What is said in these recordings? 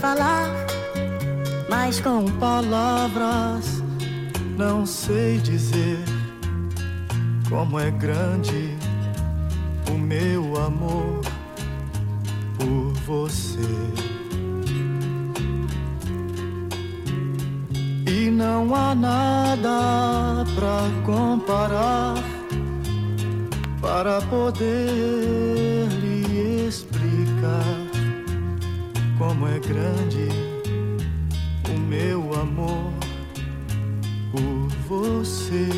falar, mas com palavras não sei dizer como é grande o meu amor por você. E não há nada pra comparar para poder lhe explicar como é grande o meu amor por você.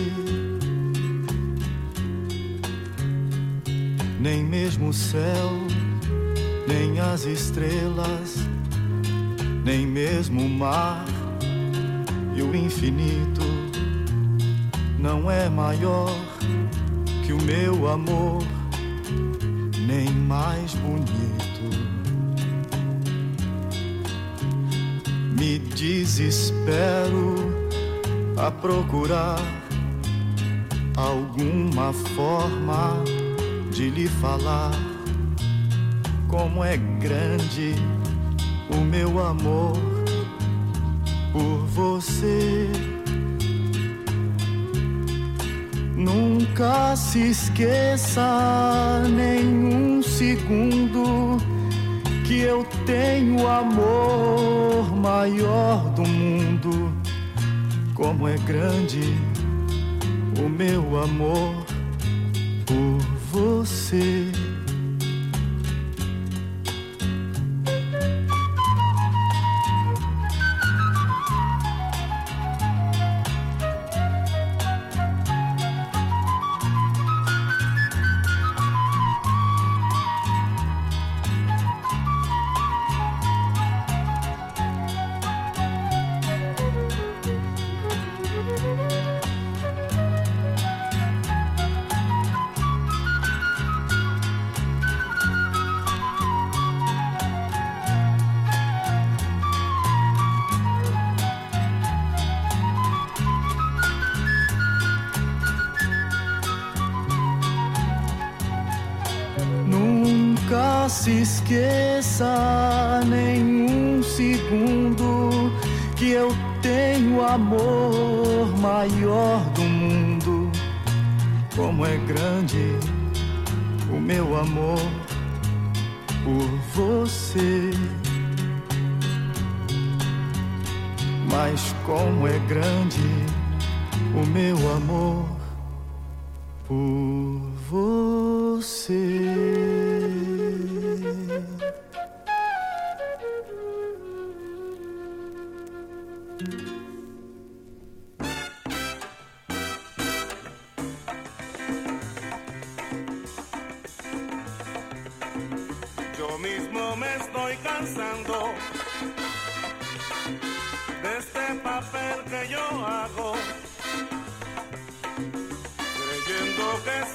Nem mesmo o céu, nem as estrelas, nem mesmo o mar e o infinito não é maior que o meu amor, nem mais bonito. Me desespero a procurar alguma forma de lhe falar como é grande o meu amor por você. Nunca se esqueça nenhum segundo que eu tenho amor maior do mundo. Como é grande o meu amor por você.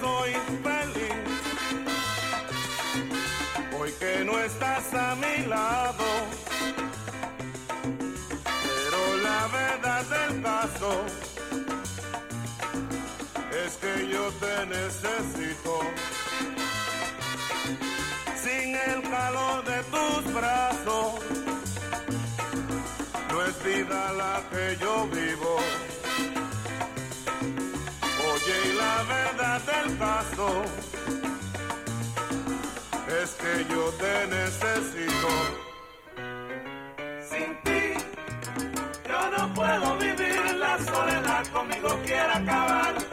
soy feliz. Hoy que no estás a mi lado. Pero la verdad del caso es que yo te necesito. Sin el calor de tus brazos, no es vida la que yo vivo la verdad del caso es que yo te necesito. Sin ti, yo no puedo vivir, la soledad conmigo quiere acabar.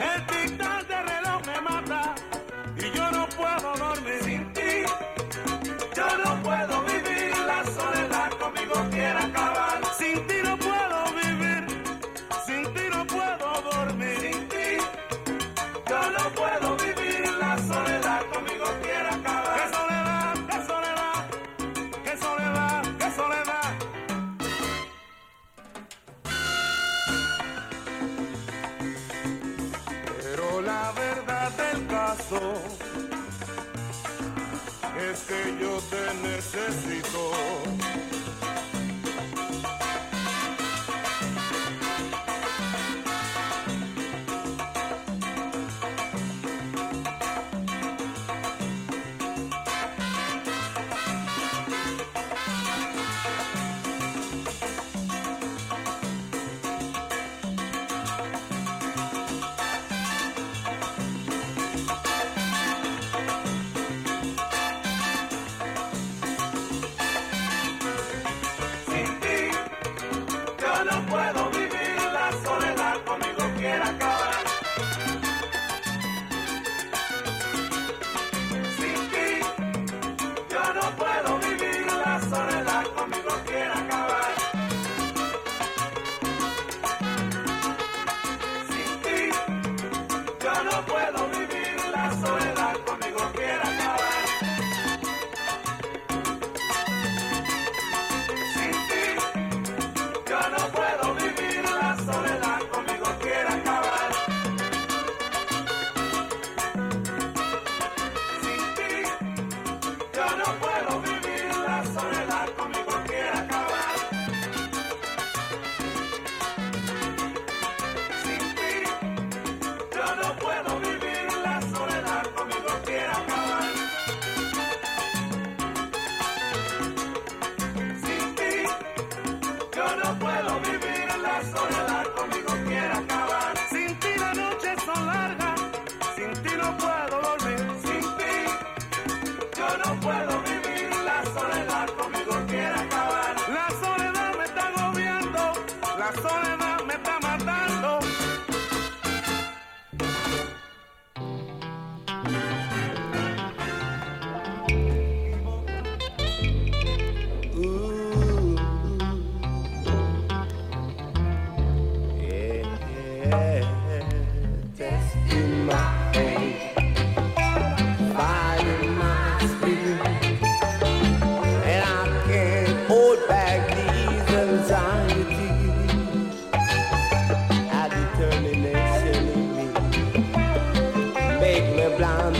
necesito. no puedo.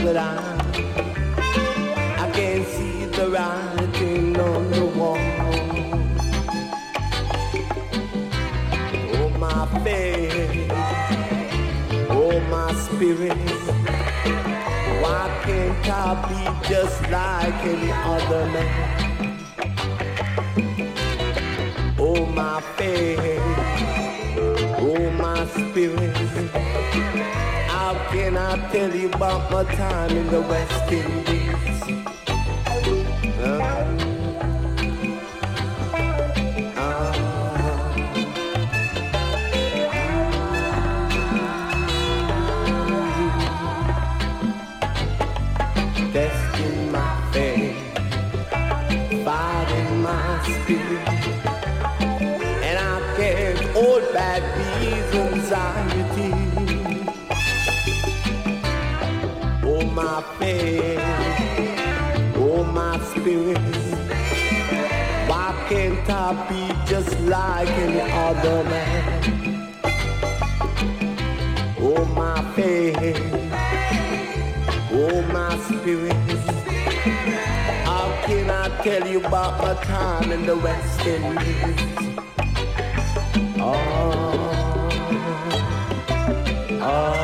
that I I can't see the writing on the wall. Oh my faith, oh my spirit. Why can't I be just like any other man? Oh my faith, oh my spirit. How can I tell you about my time in the West Indies? Oh, my spirit, why can't I be just like any other man? Oh, my faith, oh, my spirit. How can I tell you about my time in the West Indies? Oh, oh.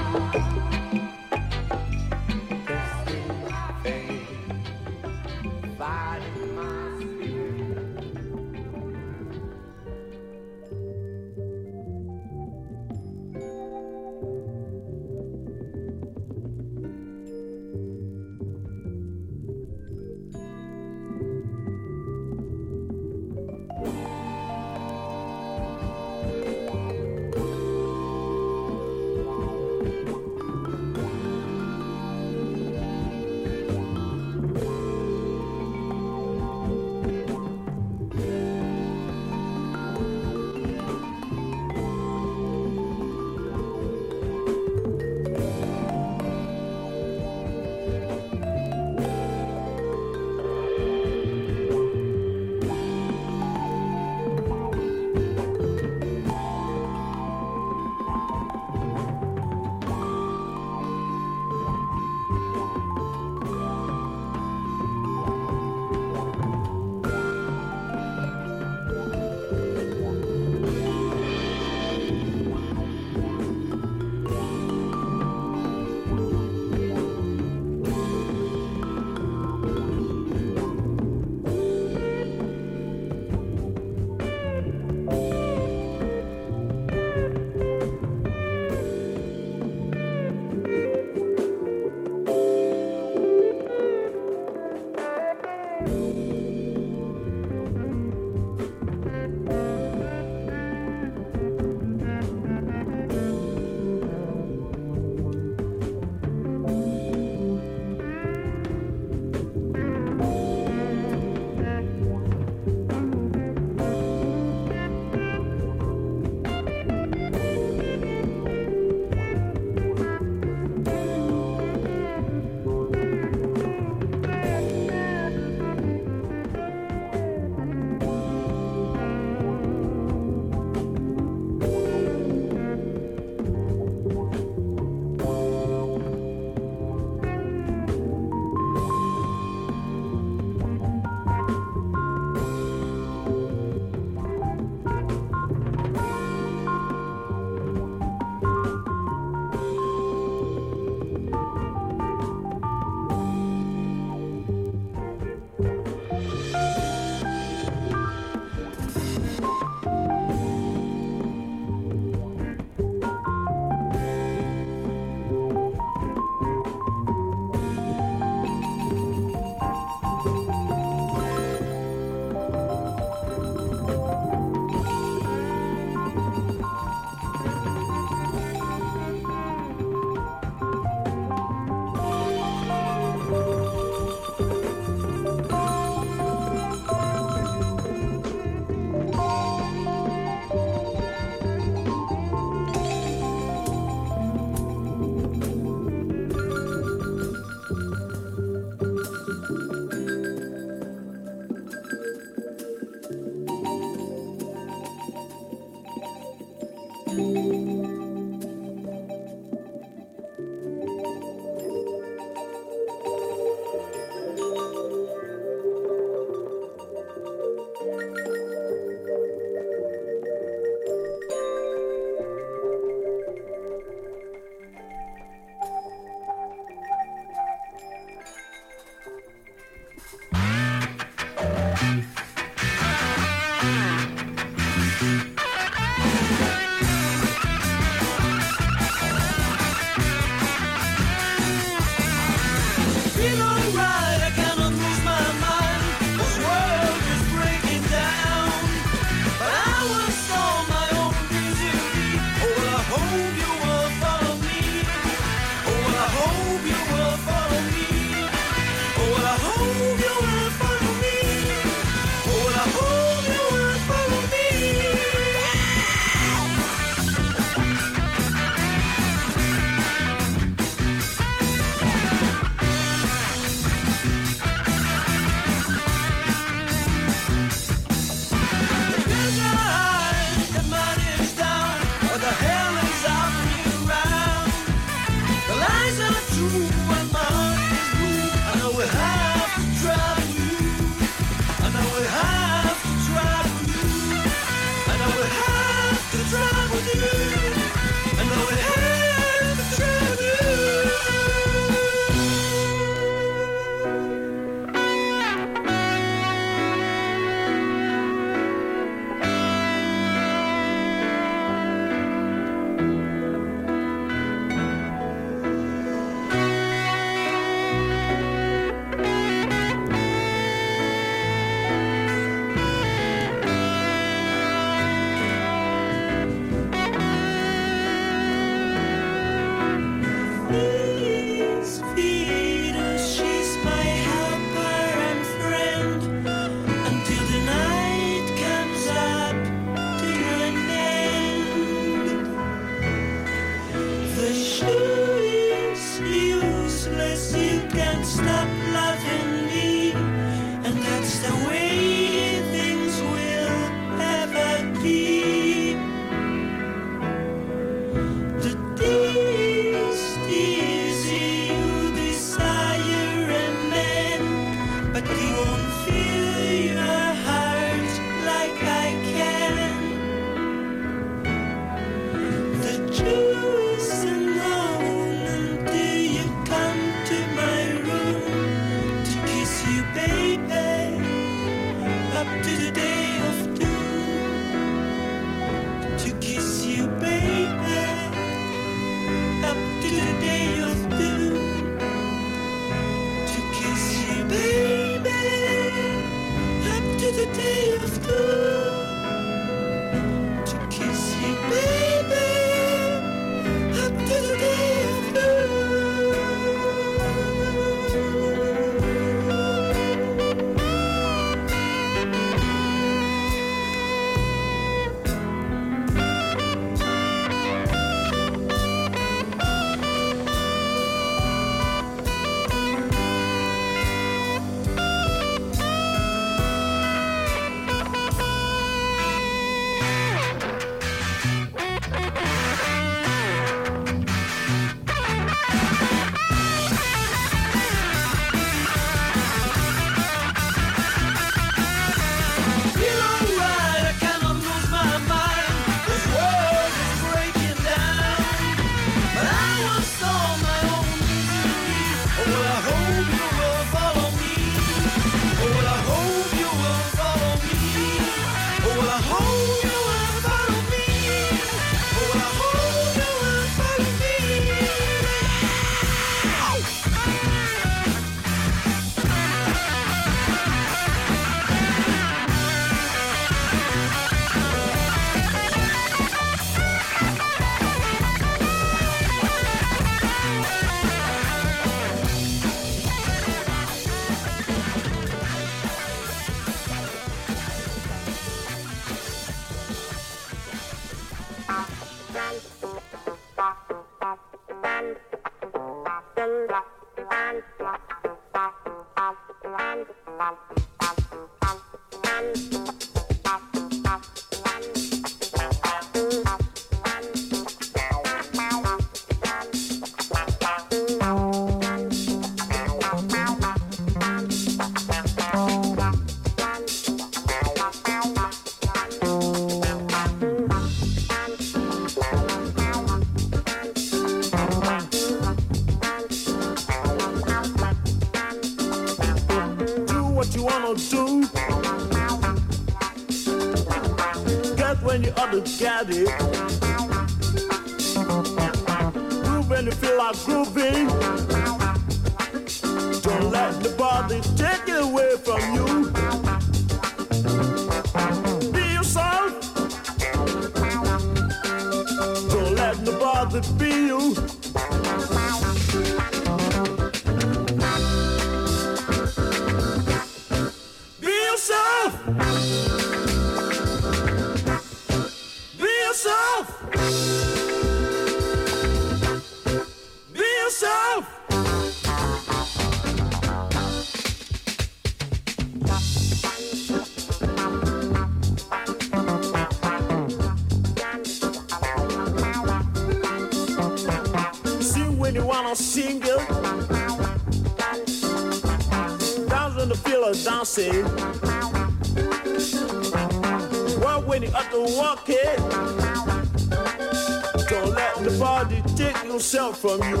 From you.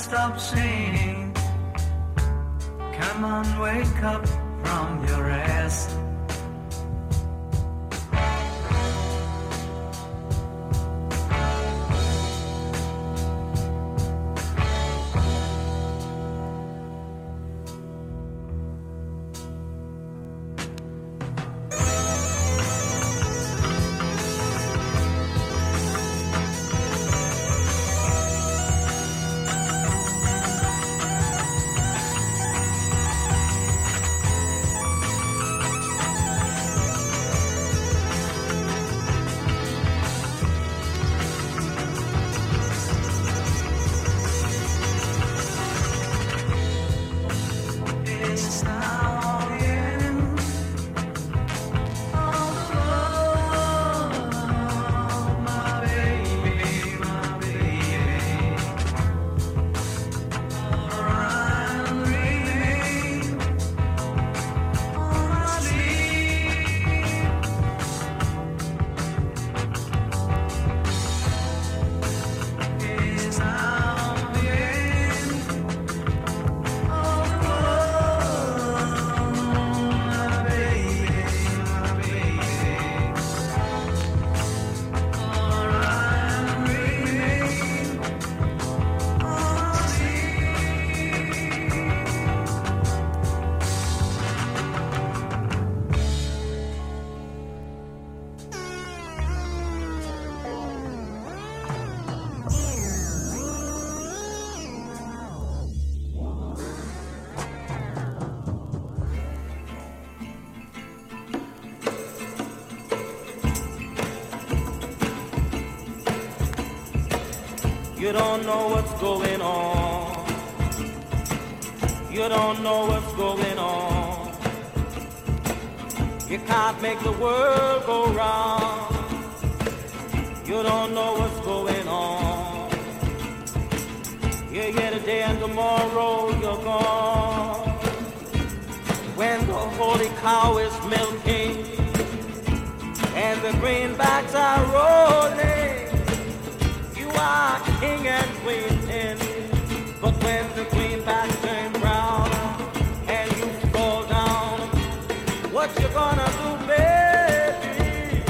stop singing. Come on, wake up from your rest. You don't know what's going on. You don't know what's going on. You can't make the world go round. You don't know what's going on. You're here today and tomorrow you're gone. When the holy cow is milking and the greenbacks are rolling and queen. But when the brown and you fall down, what you gonna do, baby?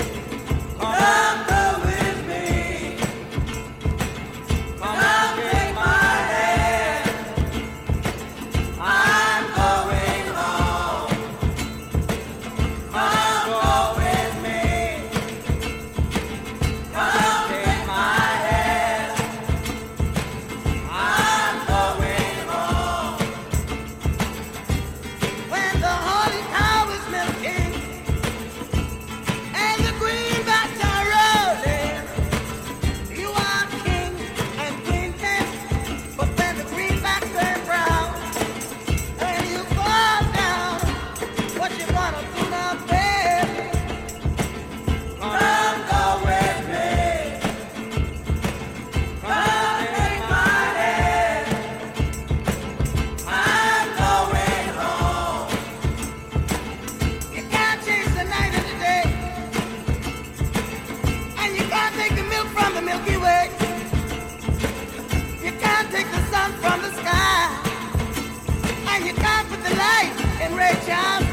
Richard!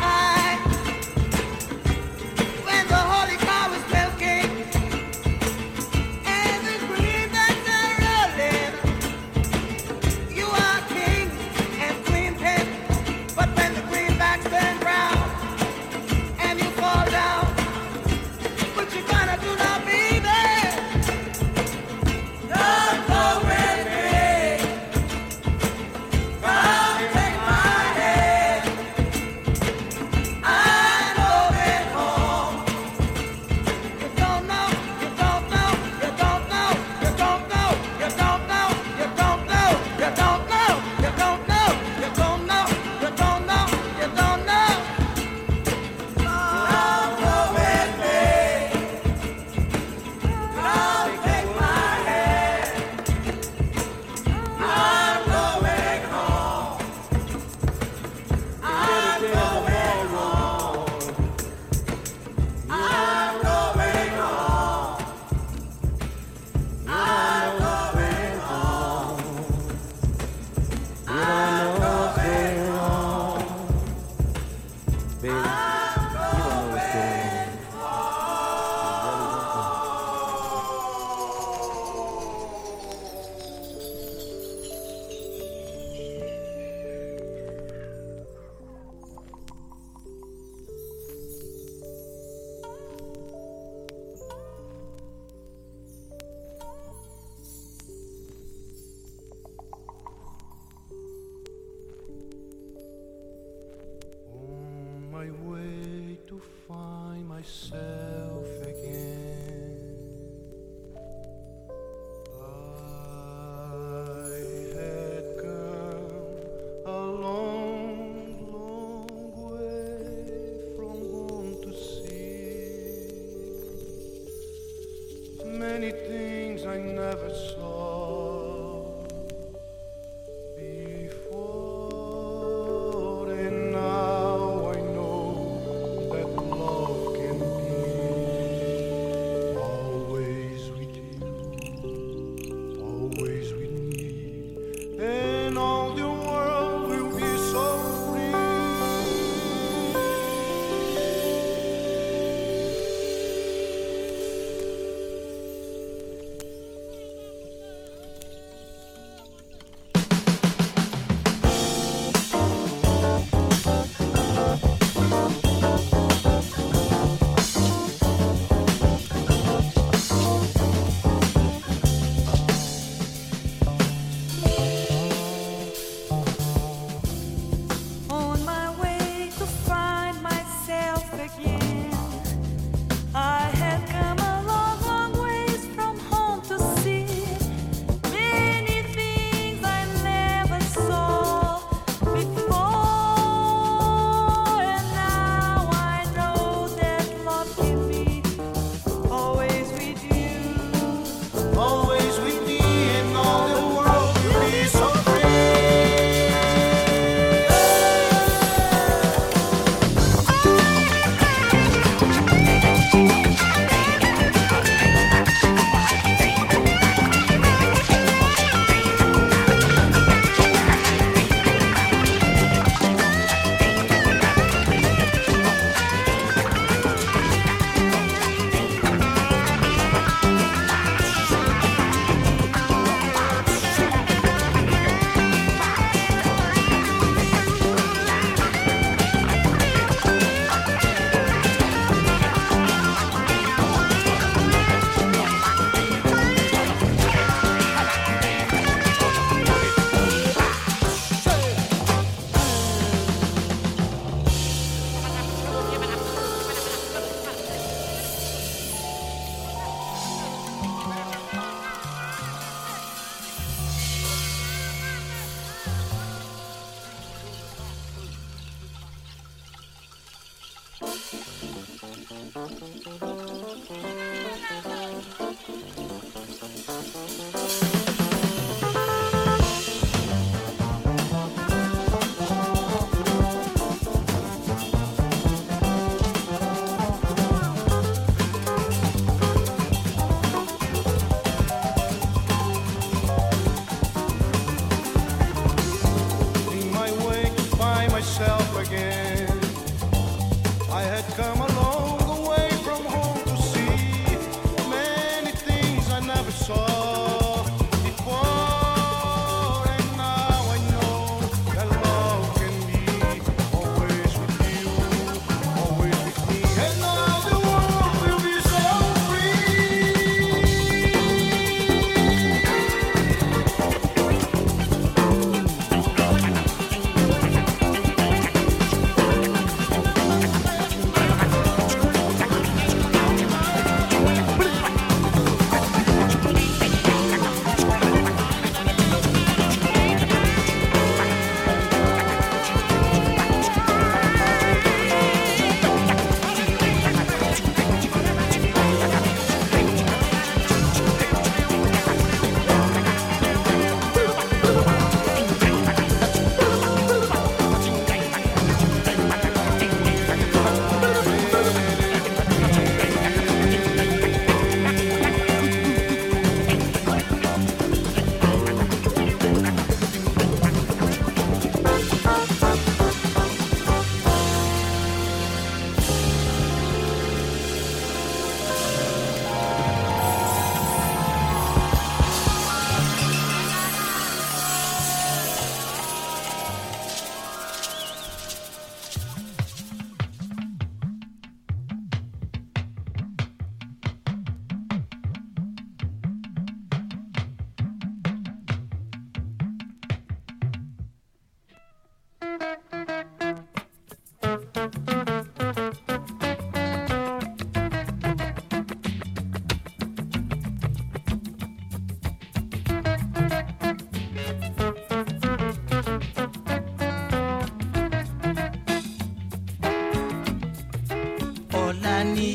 ní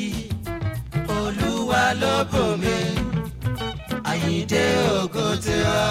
olúwa ló bò àyíǹde ògo ti wá.